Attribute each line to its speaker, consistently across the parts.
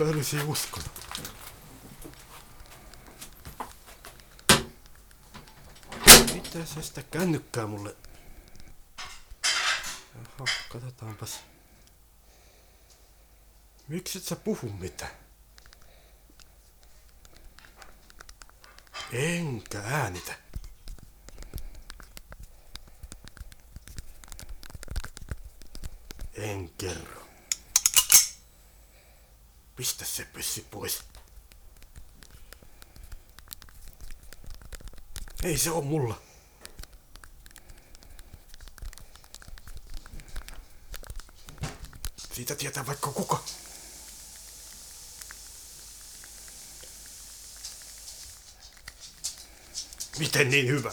Speaker 1: Enpä olisi uskonut. Mitä sä sitä kännykkää mulle? Jaha, katsotaanpas. Miksi et sä puhu mitään? Enkä äänitä. En kerro. Pistä se pyssi pois. Ei se oo mulla. Siitä tietää vaikka kuka. Miten niin hyvä?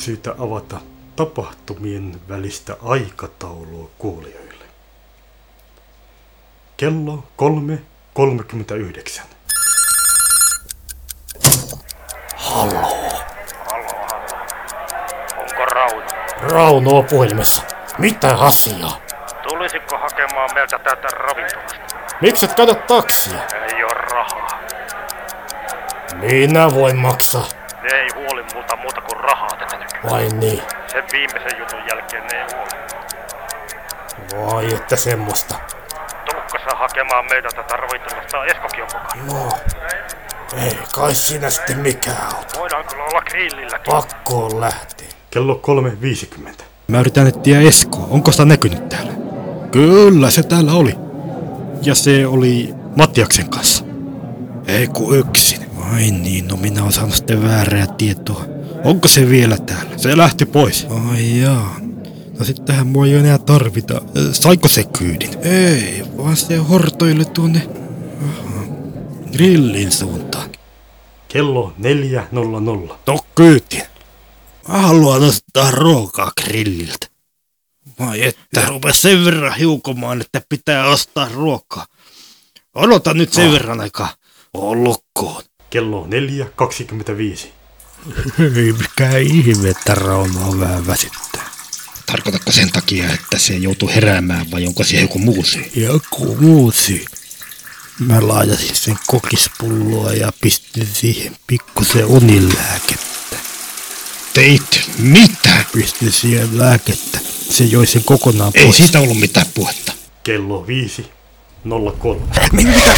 Speaker 1: Syytä avata tapahtumien välistä aikataulua kuulijoille. Kello 3.39.
Speaker 2: Onko Rauno?
Speaker 3: Rauno puhelimessa. Mitä asiaa?
Speaker 2: Tulisitko hakemaan meiltä täältä ravintolasta?
Speaker 3: Miksi et kato taksia?
Speaker 2: Ei oo rahaa.
Speaker 3: Minä voin maksaa.
Speaker 2: Ne ei huoli multa muuta kuin rahaa tätä nykyään.
Speaker 3: Vai niin?
Speaker 2: Sen viimeisen jutun jälkeen ne ei huoli.
Speaker 3: Vai että semmoista.
Speaker 2: Tuukko sä hakemaan meiltä tätä ravintolasta Eskokin on mukana?
Speaker 3: No. Ei kai siinä sitten mikään auta.
Speaker 2: Voidaan kyllä olla grillilläkin.
Speaker 3: Pakko on lähteä.
Speaker 1: Kello 3.50.
Speaker 4: Mä yritän etsiä Eskoa. Onko sitä näkynyt täällä? Kyllä, se täällä oli. Ja se oli Mattiaksen kanssa. Ei ku yksin. Ai niin, no minä olen saanut sitten väärää tietoa. Onko se vielä täällä? Se lähti pois. Ai jaa. No sittenhän mua ei enää tarvita. Saiko se kyydin? Ei, vaan se hortoili tuonne aha, grillin suuntaan.
Speaker 1: Kello 4.00.
Speaker 4: No kyytiin. Mä haluan ostaa ruokaa grilliltä. Vai että rupes sen verran hiukomaan, että pitää ostaa ruokaa. Odota nyt sen verran aikaa. On
Speaker 1: Kello 4.25.
Speaker 4: Ei mikään ihme, että Raunoa vähän väsyttää. Tarkoitatko sen takia, että se joutuu heräämään vai onko se joku muu syy? Joku muu syy. Mä laajasin sen kokispulloa ja pistin siihen pikkusen unilääkettä. Teit mitä? Pistin siihen lääkettä. Se joi sen kokonaan pois. Ei siitä ollut mitään puhetta.
Speaker 1: Kello 5.03.
Speaker 4: Mitä?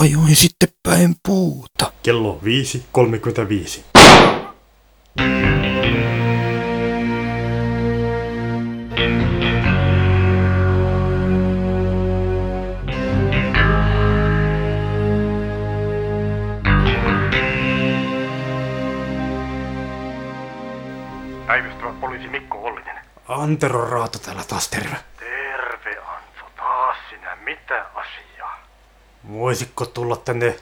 Speaker 4: Ajoin sitten päin puuta.
Speaker 1: Kello 5.35.
Speaker 2: Päivystävä poliisi Mikko Ollinen.
Speaker 1: Antero Raato täällä taas terve.
Speaker 2: Terve Antso, taas sinä. Mitä asiaa?
Speaker 1: Voisitko tulla tänne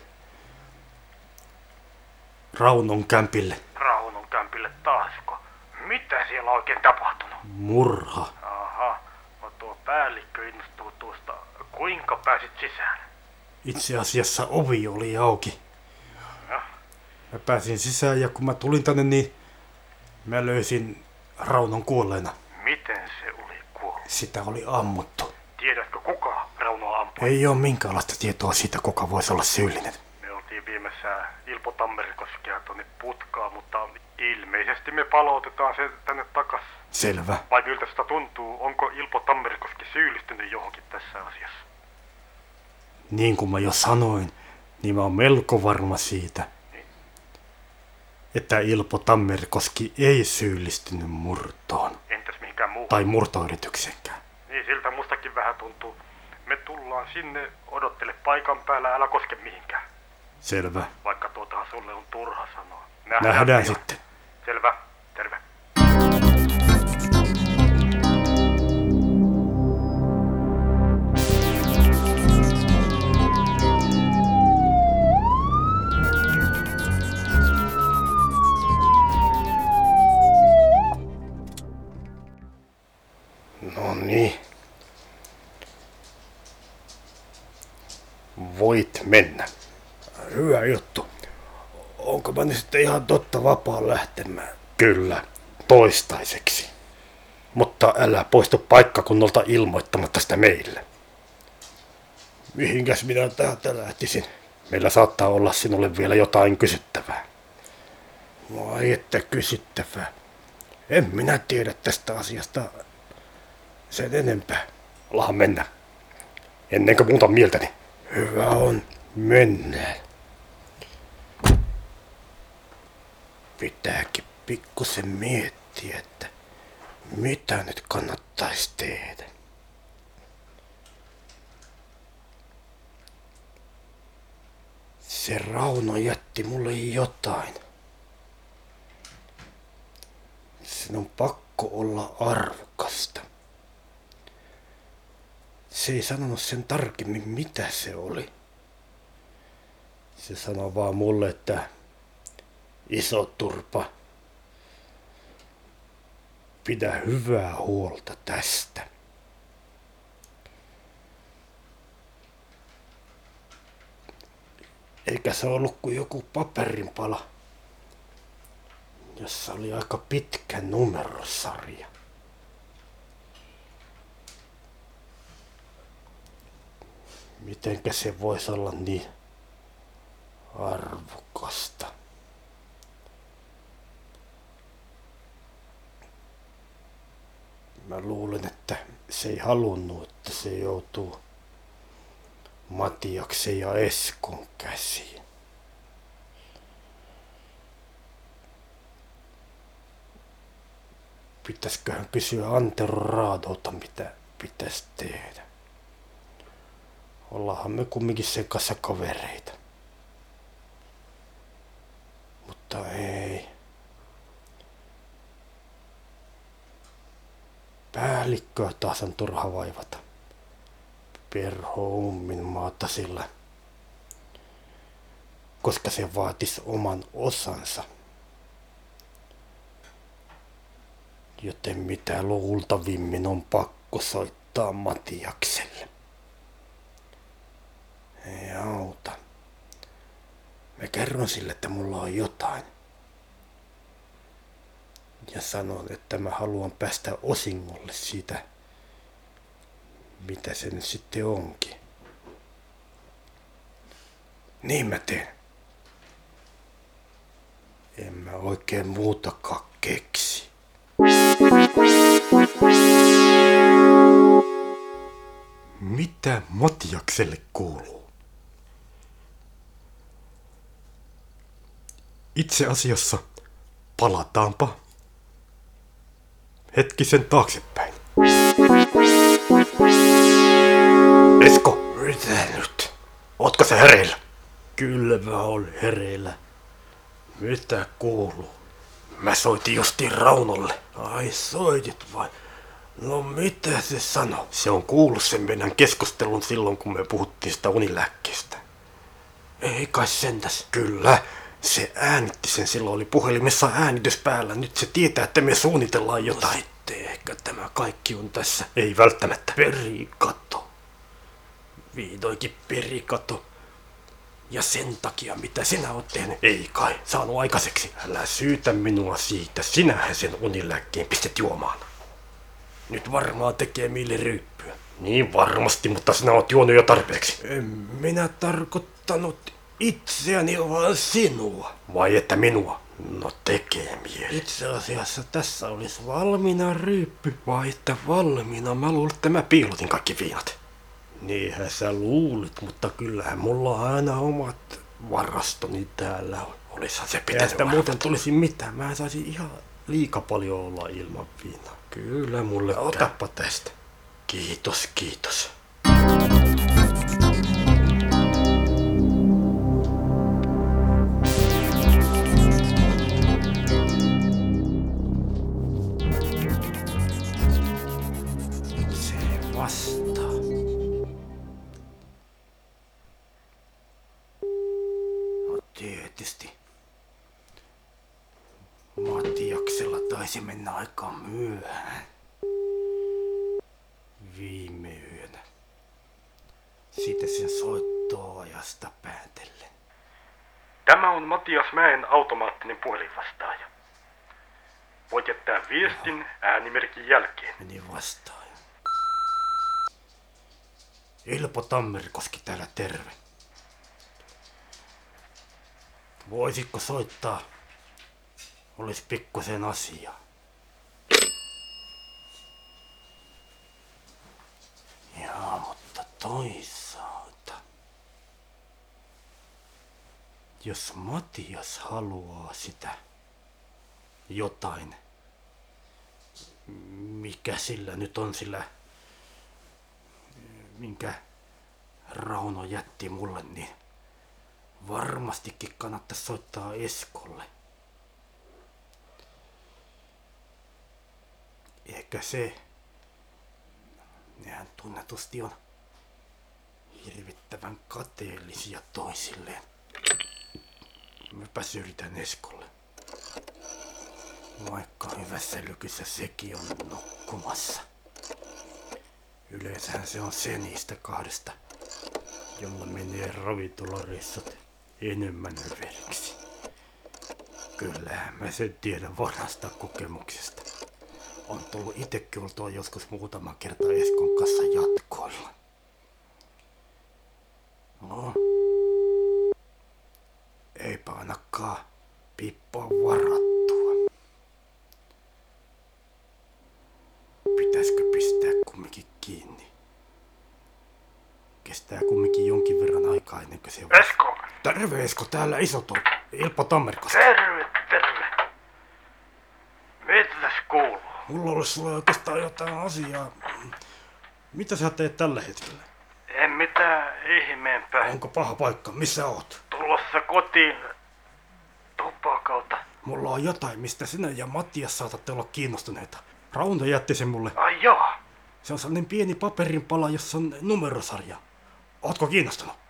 Speaker 1: Raunon kämpille?
Speaker 2: Raunon kämpille taasko? Mitä siellä on oikein tapahtunut?
Speaker 1: Murha.
Speaker 2: Aha, no tuo päällikkö innostuu tuosta. Kuinka pääsit sisään?
Speaker 1: Itse asiassa ovi oli auki.
Speaker 2: Ja,
Speaker 1: Mä pääsin sisään ja kun mä tulin tänne, niin mä löysin Raunon kuolleena.
Speaker 2: miten se oli kuollut?
Speaker 1: Sitä oli ammuttu. Ei ole minkäänlaista tietoa siitä, kuka voisi olla syyllinen.
Speaker 2: Me oltiin viimeisessä Ilpo Tammerikoskea tuonne putkaan, mutta ilmeisesti me palautetaan se tänne takas.
Speaker 1: Selvä.
Speaker 2: Vai miltä sitä tuntuu? Onko Ilpo Tammerikoski syyllistynyt johonkin tässä asiassa?
Speaker 1: Niin kuin mä jo sanoin, niin mä oon melko varma siitä, että Ilpo Tammerkoski ei syyllistynyt murtoon.
Speaker 2: Entäs mihinkään muu?
Speaker 1: Tai murtoyrityksenkään.
Speaker 2: Niin siltä mustakin vähän tuntuu. Me tullaan sinne, odottele paikan päällä, älä koske mihinkään.
Speaker 1: Selvä.
Speaker 2: Vaikka tuota sulle on turha sanoa.
Speaker 1: Nähdään,
Speaker 2: Nähdään
Speaker 1: sitten.
Speaker 2: Selvä, terve.
Speaker 1: No niin. Voit mennä. Hyvä juttu. Onko mä nyt sitten ihan totta vapaan lähtemään? Kyllä, toistaiseksi. Mutta älä poistu paikkakunnalta ilmoittamatta sitä meille. Mihinkäs minä täältä lähtisin? Meillä saattaa olla sinulle vielä jotain kysyttävää. Vai että kysyttävää. En minä tiedä tästä asiasta sen enempää. Lahan mennä. Ennen kuin muuta mieltäni. Hyvä on. Mennään. Pitääkin pikkusen miettiä, että mitä nyt kannattaisi tehdä. Se Rauno jätti mulle jotain. Sen on pakko olla arvokasta. Se ei sanonut sen tarkemmin, mitä se oli. Se sanoi vaan mulle, että iso turpa, pidä hyvää huolta tästä. Eikä se ollut kuin joku paperinpala, jossa oli aika pitkä numerosarja. Mitenkä se voisi olla niin arvokasta? Mä luulen, että se ei halunnut, että se joutuu Matiaksen ja Eskon käsiin. Pitäisiköhän kysyä Antero Raadolta, mitä pitäisi tehdä. Ollaanhan me kumminkin sen kanssa kavereita. Mutta ei. Päällikköä taas on turha vaivata. Perho ummin maata sillä. Koska se vaatis oman osansa. Joten mitä luultavimmin on pakko soittaa Matiakselle. Ei auta. Mä kerron sille, että mulla on jotain. Ja sanon, että mä haluan päästä osingolle siitä, mitä se nyt sitten onkin. Niin mä teen. En mä oikein muutakaan keksi.
Speaker 5: Mitä Matiakselle kuuluu? Itse asiassa palataanpa hetkisen taaksepäin.
Speaker 1: Esko, mitä nyt? Ootko sä hereillä?
Speaker 5: Kyllä mä oon hereillä. Mitä kuuluu?
Speaker 1: Mä soitin justiin Raunolle.
Speaker 5: Ai soitit vai? No mitä se sanoi?
Speaker 1: Se on kuullut sen meidän keskustelun silloin, kun me puhuttiin sitä unilääkkeestä.
Speaker 5: Ei kai sentäs.
Speaker 1: Kyllä, se äänitti sen silloin, oli puhelimessa äänitys päällä. Nyt se tietää, että me suunnitellaan jotain.
Speaker 5: Sitten ehkä tämä kaikki on tässä.
Speaker 1: Ei välttämättä.
Speaker 5: Perikato. Vihdoinkin perikato. Ja sen takia, mitä sinä oot tehnyt,
Speaker 1: Ei kai.
Speaker 5: saanut aikaiseksi.
Speaker 1: Älä syytä minua siitä. Sinähän sen unilääkkeen pistet juomaan.
Speaker 5: Nyt varmaan tekee mieli ryyppyä.
Speaker 1: Niin varmasti, mutta sinä oot juonut jo tarpeeksi.
Speaker 5: En minä tarkoittanut itseäni, vaan sinua.
Speaker 1: Vai että minua? No tekee mieli.
Speaker 5: Itse asiassa tässä olisi valmiina ryyppy, vai että valmiina? Mä luulen, että mä piilotin kaikki viinat. Niinhän sä luulit, mutta kyllähän mulla on aina omat varastoni täällä.
Speaker 1: Olishan se pitänyt
Speaker 5: että muuten tulisi mitään. Mä saisin ihan liika paljon olla ilman viinaa.
Speaker 1: Kyllä mulle käy.
Speaker 5: Otappa tästä.
Speaker 1: Kiitos, kiitos.
Speaker 5: Se tietysti Matiaksella taisi mennä aika myöhään. Viime yönä. Siitä sen soittoajasta päätellen.
Speaker 2: Tämä on Matias Mäen automaattinen puhelinvastaaja. Voit jättää viestin Jaha. äänimerkin jälkeen.
Speaker 1: Meni vastaan. Ilpo Tammerkoski täällä terve. Voisitko soittaa? Olisi pikkusen asiaa. Jaa, mutta toisaalta. Jos Matias haluaa sitä jotain, mikä sillä nyt on sillä, minkä Rauno jätti mulle, niin varmastikin kannattaisi soittaa Eskolle. Ehkä se, nehän tunnetusti on hirvittävän kateellisia toisilleen. Mäpä yritän Eskolle. Vaikka hyvässä lykyssä sekin on nukkumassa. Yleensähän se on se niistä kahdesta, jolla menee ravintolareissut enemmän överiksi. Kyllähän mä sen tiedän vanhasta kokemuksesta. On tullut itekin oltua joskus muutama kerta Eskon kanssa jatkoilla. No. Eipä ainakaan pippaa varattua. Pitäisikö pistää kumminkin kiinni? Kestää kumminkin jonkin verran aikaa ennen kuin se! Terve Esko, täällä Isotur. Ilpo Tammerkoski.
Speaker 2: Terve, terve. Mitäs kuuluu?
Speaker 1: Mulla olisi sulle oikeastaan jotain asiaa. Mitä sä teet tällä hetkellä?
Speaker 2: En mitään ihmeempää.
Speaker 1: Onko paha paikka? Missä oot?
Speaker 2: Tulossa kotiin tupakalta.
Speaker 1: Mulla on jotain, mistä sinä ja Mattias saatatte olla kiinnostuneita. Rauno jätti sen mulle.
Speaker 2: Ai joo.
Speaker 1: Se on sellainen pieni paperinpala, jossa on numerosarja. Ootko kiinnostunut?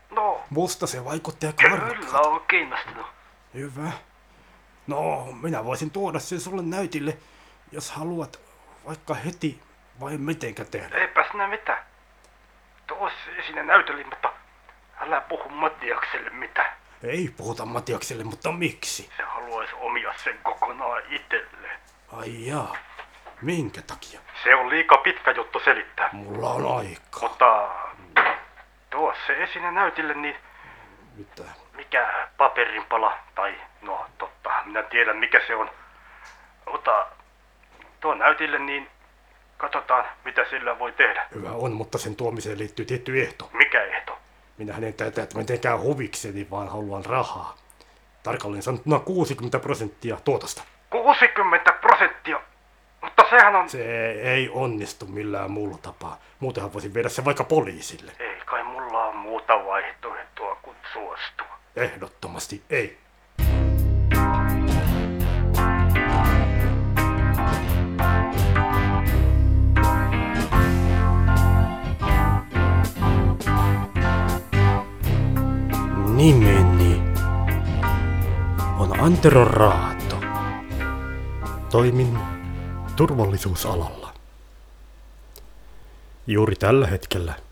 Speaker 1: Musta se vaikutti aika
Speaker 2: kyllä on kiinnostunut.
Speaker 1: Hyvä. No, minä voisin tuoda sen sulle näytille, jos haluat vaikka heti vai mitenkä tehdä.
Speaker 2: Eipä sinä mitään. Tuo sinne näytölle, mutta älä puhu Mattiakselle mitään.
Speaker 1: Ei puhuta Matiakselle, mutta miksi?
Speaker 2: Se haluaisi omia sen kokonaan itselleen.
Speaker 1: Ai jaa. Minkä takia?
Speaker 2: Se on liika pitkä juttu selittää.
Speaker 1: Mulla on aikaa.
Speaker 2: Mutta tuo se esine näytille, niin
Speaker 1: Mitä?
Speaker 2: mikä paperinpala, tai no totta, minä tiedän mikä se on. Mutta tuo näytille, niin katsotaan mitä sillä voi tehdä.
Speaker 1: Hyvä on, mutta sen tuomiseen liittyy tietty ehto.
Speaker 2: Mikä ehto?
Speaker 1: Minä en tätä, että mitenkään huvikseni, vaan haluan rahaa. Tarkalleen sanottuna 60 prosenttia tuotosta.
Speaker 2: 60 prosenttia! Mutta sehän on...
Speaker 1: Se ei onnistu millään muulla tapaa. Muutenhan voisin viedä se vaikka poliisille.
Speaker 2: Ei kai muuta vaihtoehtoa kuin suostua.
Speaker 1: Ehdottomasti ei. Nimeni on Antero Raato. Toimin turvallisuusalalla. Juuri tällä hetkellä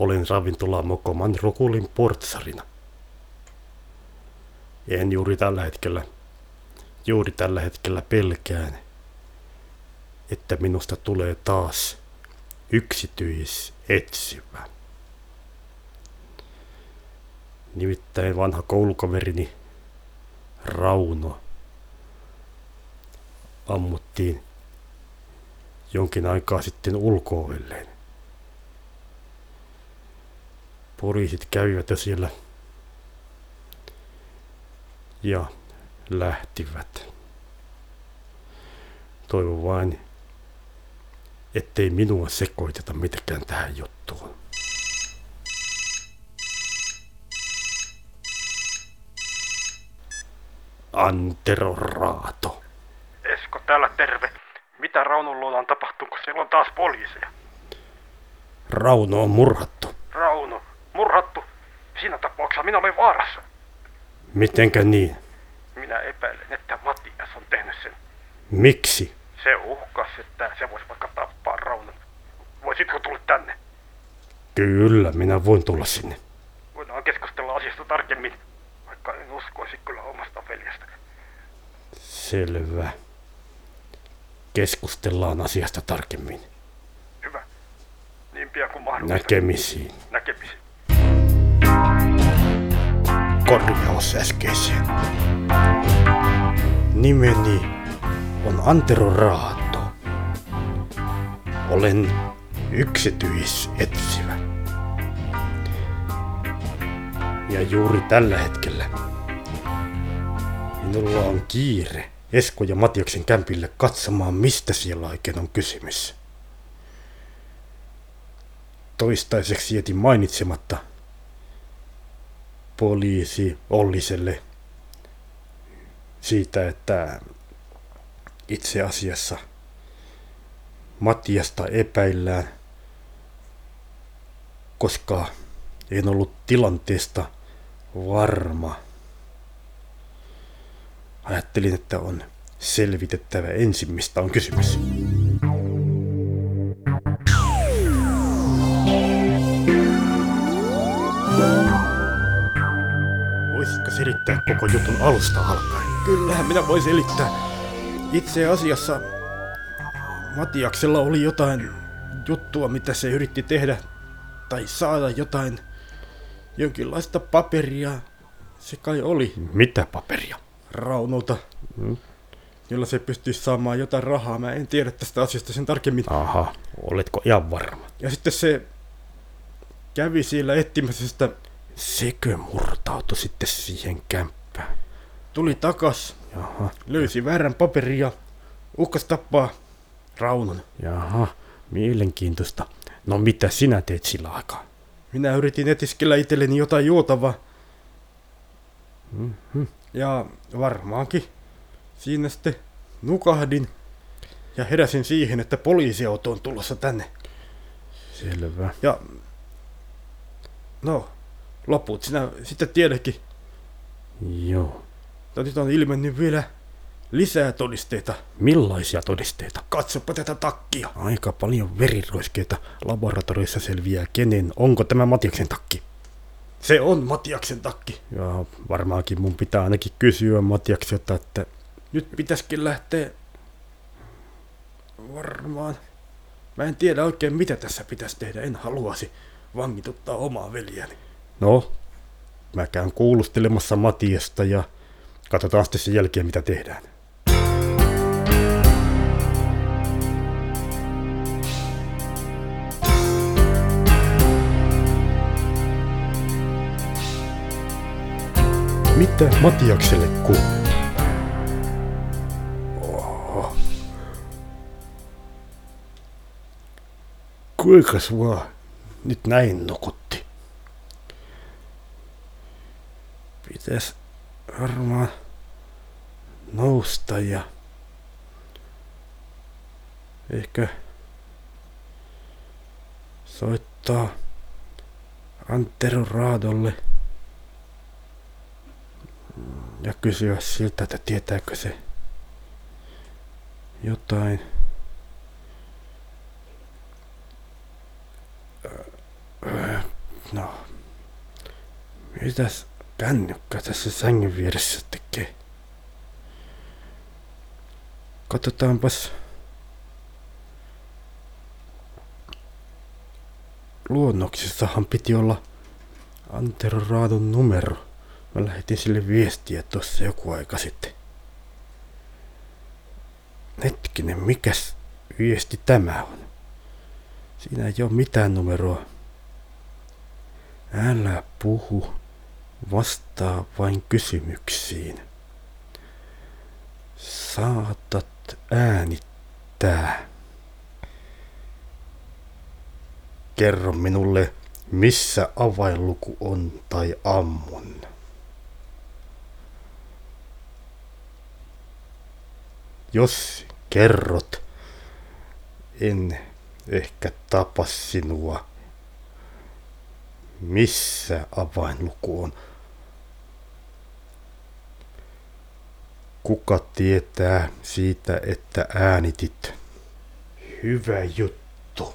Speaker 1: olen ravintola Mokoman Rokulin portsarina. En juuri tällä hetkellä, juuri tällä hetkellä pelkään, että minusta tulee taas yksityisetsivä. Nimittäin vanha koulukaverini Rauno ammuttiin jonkin aikaa sitten ulkoovelleen. Poliisit kävivät jo siellä ja lähtivät. Toivon vain, ettei minua sekoiteta mitenkään tähän juttuun. Antero Raato.
Speaker 2: Esko, täällä terve. Mitä Raunun luona on tapahtunut, kun siellä on taas poliiseja?
Speaker 1: Rauno on murhattu.
Speaker 2: Murhattu. Siinä tapauksessa minä olen vaarassa.
Speaker 1: Mitenkä niin?
Speaker 2: Minä epäilen, että Matias on tehnyt sen.
Speaker 1: Miksi?
Speaker 2: Se uhkas, että se voisi vaikka tappaa Raunon. Voisitko tulla tänne?
Speaker 1: Kyllä, minä voin tulla sinne.
Speaker 2: Voidaan keskustella asiasta tarkemmin, vaikka uskoisi kyllä omasta veljestä.
Speaker 1: Selvä. Keskustellaan asiasta tarkemmin.
Speaker 2: Hyvä. Niin pian kuin mahdollista.
Speaker 1: Näkemisiin.
Speaker 2: Näkemisiin.
Speaker 1: Korjaus äskeiseen. Nimeni on Antero Raato. Olen yksityisetsivä. Ja juuri tällä hetkellä minulla on kiire Esko ja Matiaksen kämpille katsomaan, mistä siellä oikein on kysymys. Toistaiseksi jätin mainitsematta poliisi Olliselle siitä, että itse asiassa Matiasta epäillään, koska en ollut tilanteesta varma. Ajattelin, että on selvitettävä ensin, mistä on kysymys. Selittää koko jutun alusta alkaen? Kyllähän minä voin selittää. Itse asiassa Matiaksella oli jotain juttua, mitä se yritti tehdä tai saada jotain jonkinlaista paperia. Se kai oli. Mitä paperia? Raunolta. Mm. Jolla se pystyisi saamaan jotain rahaa. Mä en tiedä tästä asiasta sen tarkemmin. Aha, oletko ihan varma? Ja sitten se kävi siellä etsimässä sitä... Sekö murtautui sitten siihen kämppään? Tuli takas, Jaha. löysi väärän paperia, uhkas tappaa Raunon. Jaha, mielenkiintoista. No mitä sinä teet sillä aikaa? Minä yritin etiskellä itselleni jotain juotavaa. Mm-hmm. Ja varmaankin siinä sitten nukahdin ja heräsin siihen, että poliisiauto on tulossa tänne. Selvä. Ja no, loput sinä sitten tiedäkin. Joo. Ja nyt on ilmennyt vielä lisää todisteita. Millaisia todisteita? Katsopa tätä takkia. Aika paljon veriroiskeita. Laboratoriossa selviää kenen. Onko tämä Matiaksen takki? Se on Matiaksen takki. Ja varmaankin mun pitää ainakin kysyä Matiakselta, että nyt pitäisikin lähteä varmaan. Mä en tiedä oikein mitä tässä pitäisi tehdä. En haluaisi vangituttaa omaa veljäni. No, mä käyn kuulustelemassa Matiasta ja katsotaan sitten sen jälkeen mitä tehdään. Mitä Matiakselle kuuluu? Kuinkas vaan nyt näin nukutti? Pitäis varmaan nousta ja ehkä soittaa Antero Raadolle – ja kysyä siltä, että tietääkö se jotain. No, mitäs kännykkä tässä sängyn vieressä tekee? Katsotaanpas. Luonnoksissahan piti olla Antero Raadon numero. Mä lähetin sille viestiä tuossa joku aika sitten. Hetkinen, mikäs viesti tämä on? Siinä ei ole mitään numeroa. Älä puhu, vastaa vain kysymyksiin. Saatat äänittää. Kerro minulle, missä avainluku on tai ammun. Jos kerrot, en ehkä tapa sinua. Missä avainluku on? Kuka tietää siitä, että äänitit? Hyvä juttu.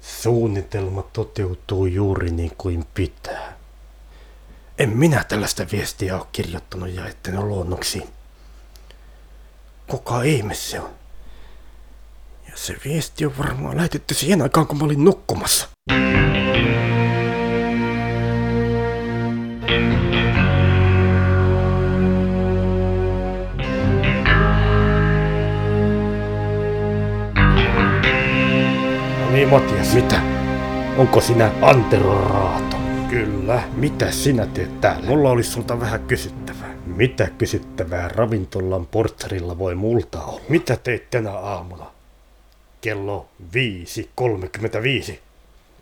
Speaker 1: Suunnitelma toteutuu juuri niin kuin pitää. En minä tällaista viestiä ole kirjoittanut ja etten ole luonnoksiin. Kuka ihme se on? Ja se viesti on varmaan lähetetty siihen aikaan, kun mä olin nukkumassa. No Matias. Mitä? Onko sinä Antero Raato? Kyllä. Mitä sinä teet täällä? Mulla olisi sulta vähän kysyttävää. Mitä kysyttävää ravintolan portserilla voi multa olla? Mitä teit tänä aamuna? Kello 5.35.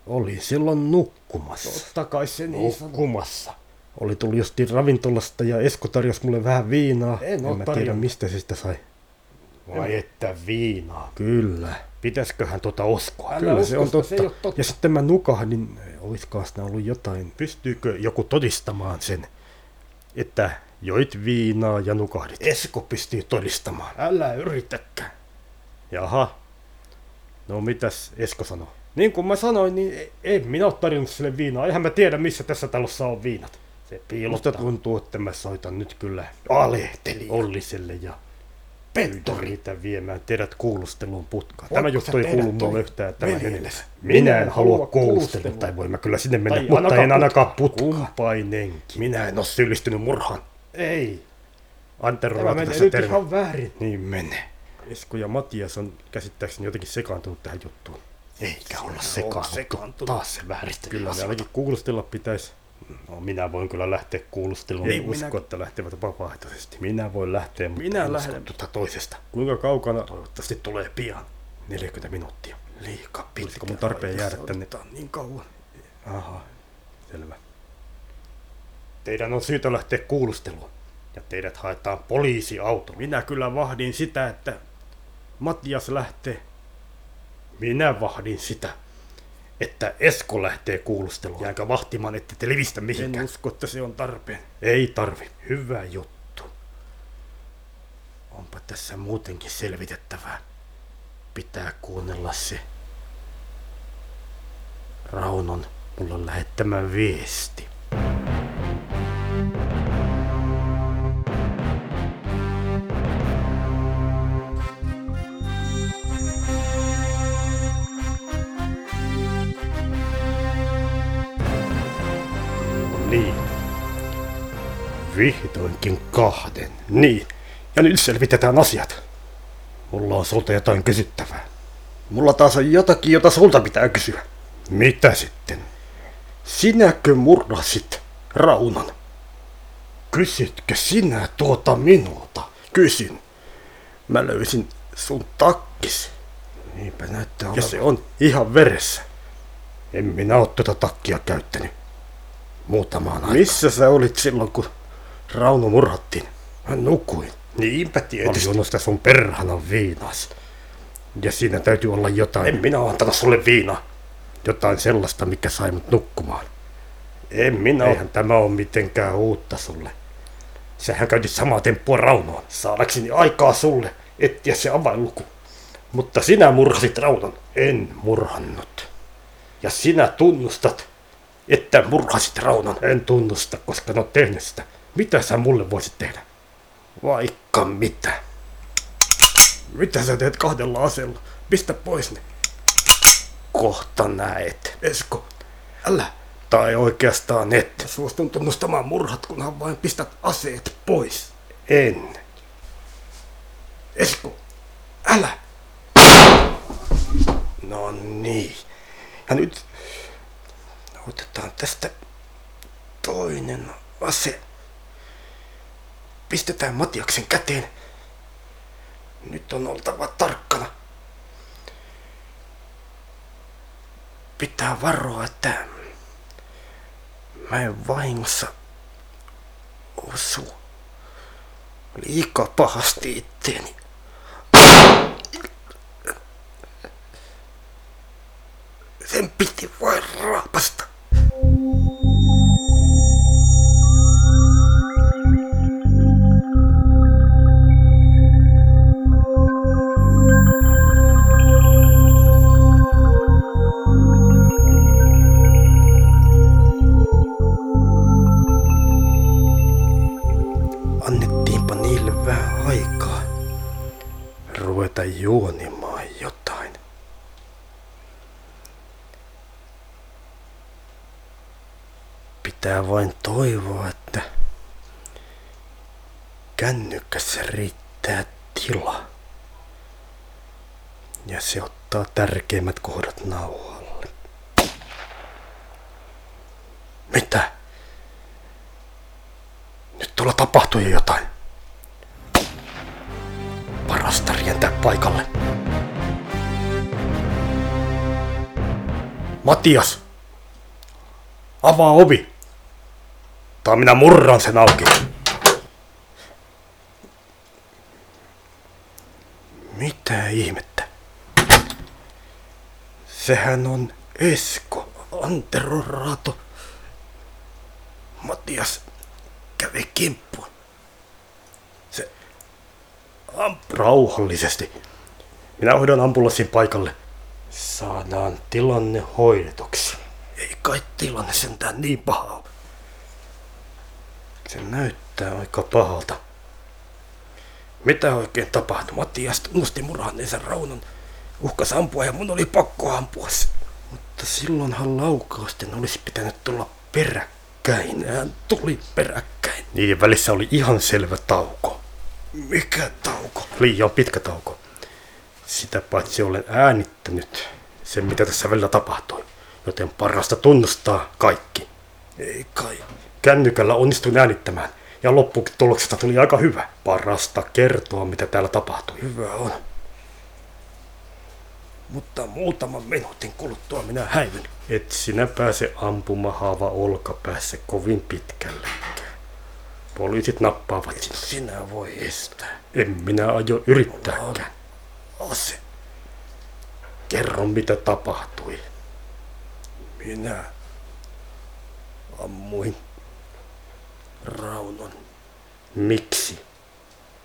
Speaker 1: Oli silloin nukkumassa. Totta kai se niin Nukkumassa. Oli tullut justiin ravintolasta ja Esko tarjosi mulle vähän viinaa. En, en mä tiedä mistä se sitä sai. Vai että viinaa? Kyllä. Pitäisköhän tuota uskoa? Kyllä se on totta. Se totta. Ja sitten mä nukahdin, olisikohan siinä ollut jotain. Pystyykö joku todistamaan sen, että joit viinaa ja nukahdit? Esko pystyy todistamaan. Älä yritäkään. Jaha. No mitäs Esko sanoi? Niin kuin mä sanoin, niin en minä ole tarjonnut sille viinaa. Eihän mä tiedä, missä tässä talossa on viinat. Se piilottaa. Musta tuntuu, että mä soitan nyt kyllä alehteli Olliselle ja Pettori niitä viemään teidät kuulusteluun putkaan. Tämä juttu ei kuulu mulle yhtään tämän enemmän. Minä en halua kuulustella, tai voin mä kyllä sinne mennä, tai mutta en ainakaan putkaan. Kumpainenkin. Minä en ole syyllistynyt murhaan. Ei. Antero Tämä menee nyt ihan väärin. Niin menee. Esko ja Matias on käsittääkseni jotenkin sekaantunut tähän juttuun. Eikä olla sekaantunut. Taas se vääristely. Kyllä ainakin kuulustella pitäisi. No minä voin kyllä lähteä kuulusteluun. Ei usko, minä... että lähtevät vapaaehtoisesti. Minä voin lähteä, mutta minä lähden tuota toisesta. Kuinka kaukana? Toivottavasti tulee pian. 40 minuuttia. Liika pitkä. Olisiko mun tarpeen jäädä tänne? niin kauan. Aha, selvä. Teidän on syytä lähteä kuulusteluun. Ja teidät haetaan poliisiauto. Minä kyllä vahdin sitä, että Matias lähtee. Minä vahdin sitä että Esko lähtee kuulusteluun. Jäänkö vahtimaan, että te levistä mihinkään? En usko, että se on tarpeen. Ei tarvi. Hyvä juttu. Onpa tässä muutenkin selvitettävää. Pitää kuunnella se Raunon mulla lähettämä viesti. Vihdoinkin kahden. Niin. Ja nyt selvitetään asiat. Mulla on sulta jotain kysyttävää. Mulla taas on jotakin, jota sulta pitää kysyä. Mitä sitten? Sinäkö murrasit Raunan? Kysytkö sinä tuota minulta? Kysyn. Mä löysin sun takkis. Niinpä näyttää olevan. Ja se on ihan veressä. En minä oo tuota takkia käyttänyt muutamaan aikaan. Missä sä olit silloin, kun Rauno murhattiin? Mä nukuin. Niinpä tietysti. Oli sitä sun perhana viinas. Ja siinä täytyy olla jotain. En minä antanut sulle viinaa. Jotain sellaista, mikä sai mut nukkumaan. En minä. Eihän tämä ole mitenkään uutta sulle. Sähän käytit samaa temppua Raunoon. Saadakseni aikaa sulle etsiä se avainluku. Mutta sinä murhasit Raunon. En murhannut. Ja sinä tunnustat, että murhasit Raunan. En tunnusta, koska en ole tehnyt sitä. Mitä sä mulle voisit tehdä? Vaikka mitä. Mitä sä teet kahdella aseella? Pistä pois ne. Kohta näet. Esko, älä. Tai oikeastaan et. Suostun tunnustamaan murhat, kunhan vain pistät aseet pois. En. Esko, älä. No niin. Ja nyt Otetaan tästä toinen ase. Pistetään Matiaksen käteen. Nyt on oltava tarkkana. Pitää varoa, että mä en vahingossa osu liikaa pahasti itteeni. Sen piti vain raapasta. Tarvittiinpa niille vähän aikaa ruveta juonimaan jotain. Pitää vain toivoa, että kännykkässä riittää tila. Ja se ottaa tärkeimmät kohdat nauhalle. Mitä? Nyt tuolla tapahtui jotain. Parasta rientää paikalle. Matias! Avaa ovi! Tai minä murran sen auki. Mitä ihmettä? Sehän on Esko, Antero Raato. Matias kävi kimppuun. Se... Am, rauhallisesti. Minä hoidan ambulanssin paikalle. Saadaan tilanne hoidetuksi. Ei kai tilanne sentään niin paha. Se näyttää aika pahalta. Mitä oikein tapahtui? Matias tunnusti murhanneensa Raunon. Uhkas ampua ja mun oli pakko ampua se. Mutta silloinhan laukausten olisi pitänyt tulla peräkkäin. Hän tuli peräkkäin. Niiden välissä oli ihan selvä tauko. Mikä tauko? Liian pitkä tauko. Sitä paitsi olen äänittänyt sen, mitä tässä välillä tapahtui. Joten parasta tunnustaa kaikki. Ei kai. Kännykällä onnistuin äänittämään. Ja lopputuloksesta tuli aika hyvä. Parasta kertoa, mitä täällä tapahtui. Hyvä on. Mutta muutaman minuutin kuluttua minä häivyn. Et sinä pääse ampumahaava olkapäässä kovin pitkällekään. Poliisit nappaavat sinut. Sinä voi estää. En minä aio yrittääkään. Ase. Kerro mitä tapahtui. Minä ammuin Raunon. Miksi?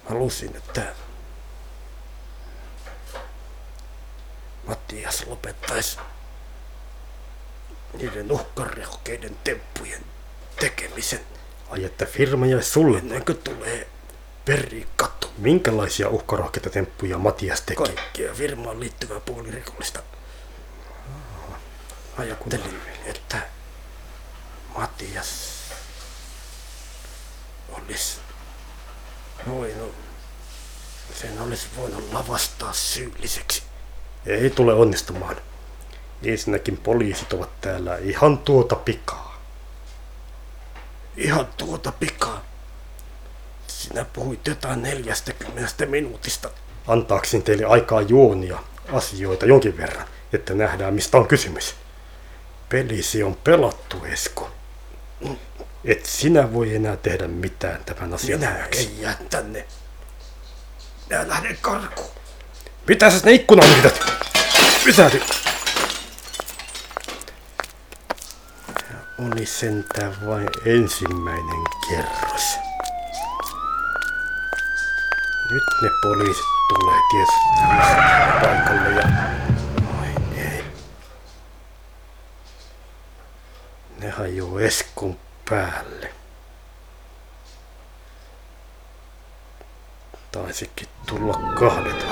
Speaker 1: Halusin, että Mattias lopettaisi niiden uhkarehkeiden temppujen tekemisen. Ai että firma jäi sulle, kuin tulee verikatto. Minkälaisia uhkarohkeita temppuja Matias teki? Kaikkia firmaan liittyvää puolirikollista. Ajattelin, että Matias olisi voinut, sen olisi voinut lavastaa syylliseksi. Ei tule onnistumaan. Ensinnäkin poliisit ovat täällä ihan tuota pikaa. Ihan tuota pikaa. Sinä puhuit jotain 40 minuutista. Antaaksin teille aikaa juonia asioita jonkin verran, että nähdään mistä on kysymys. Pelisi on pelattu, Esko. Et sinä voi enää tehdä mitään tämän asian Minä en jää tänne. Minä lähden karkuun. Mitä sä sinne ikkunaan yrität? Pysähdy! Oli sentään vain ensimmäinen kerros. Nyt ne poliisit tulee ties paikalle ja... Ai ei. Ne hajoo Eskun päälle. Taisikin tulla kahdet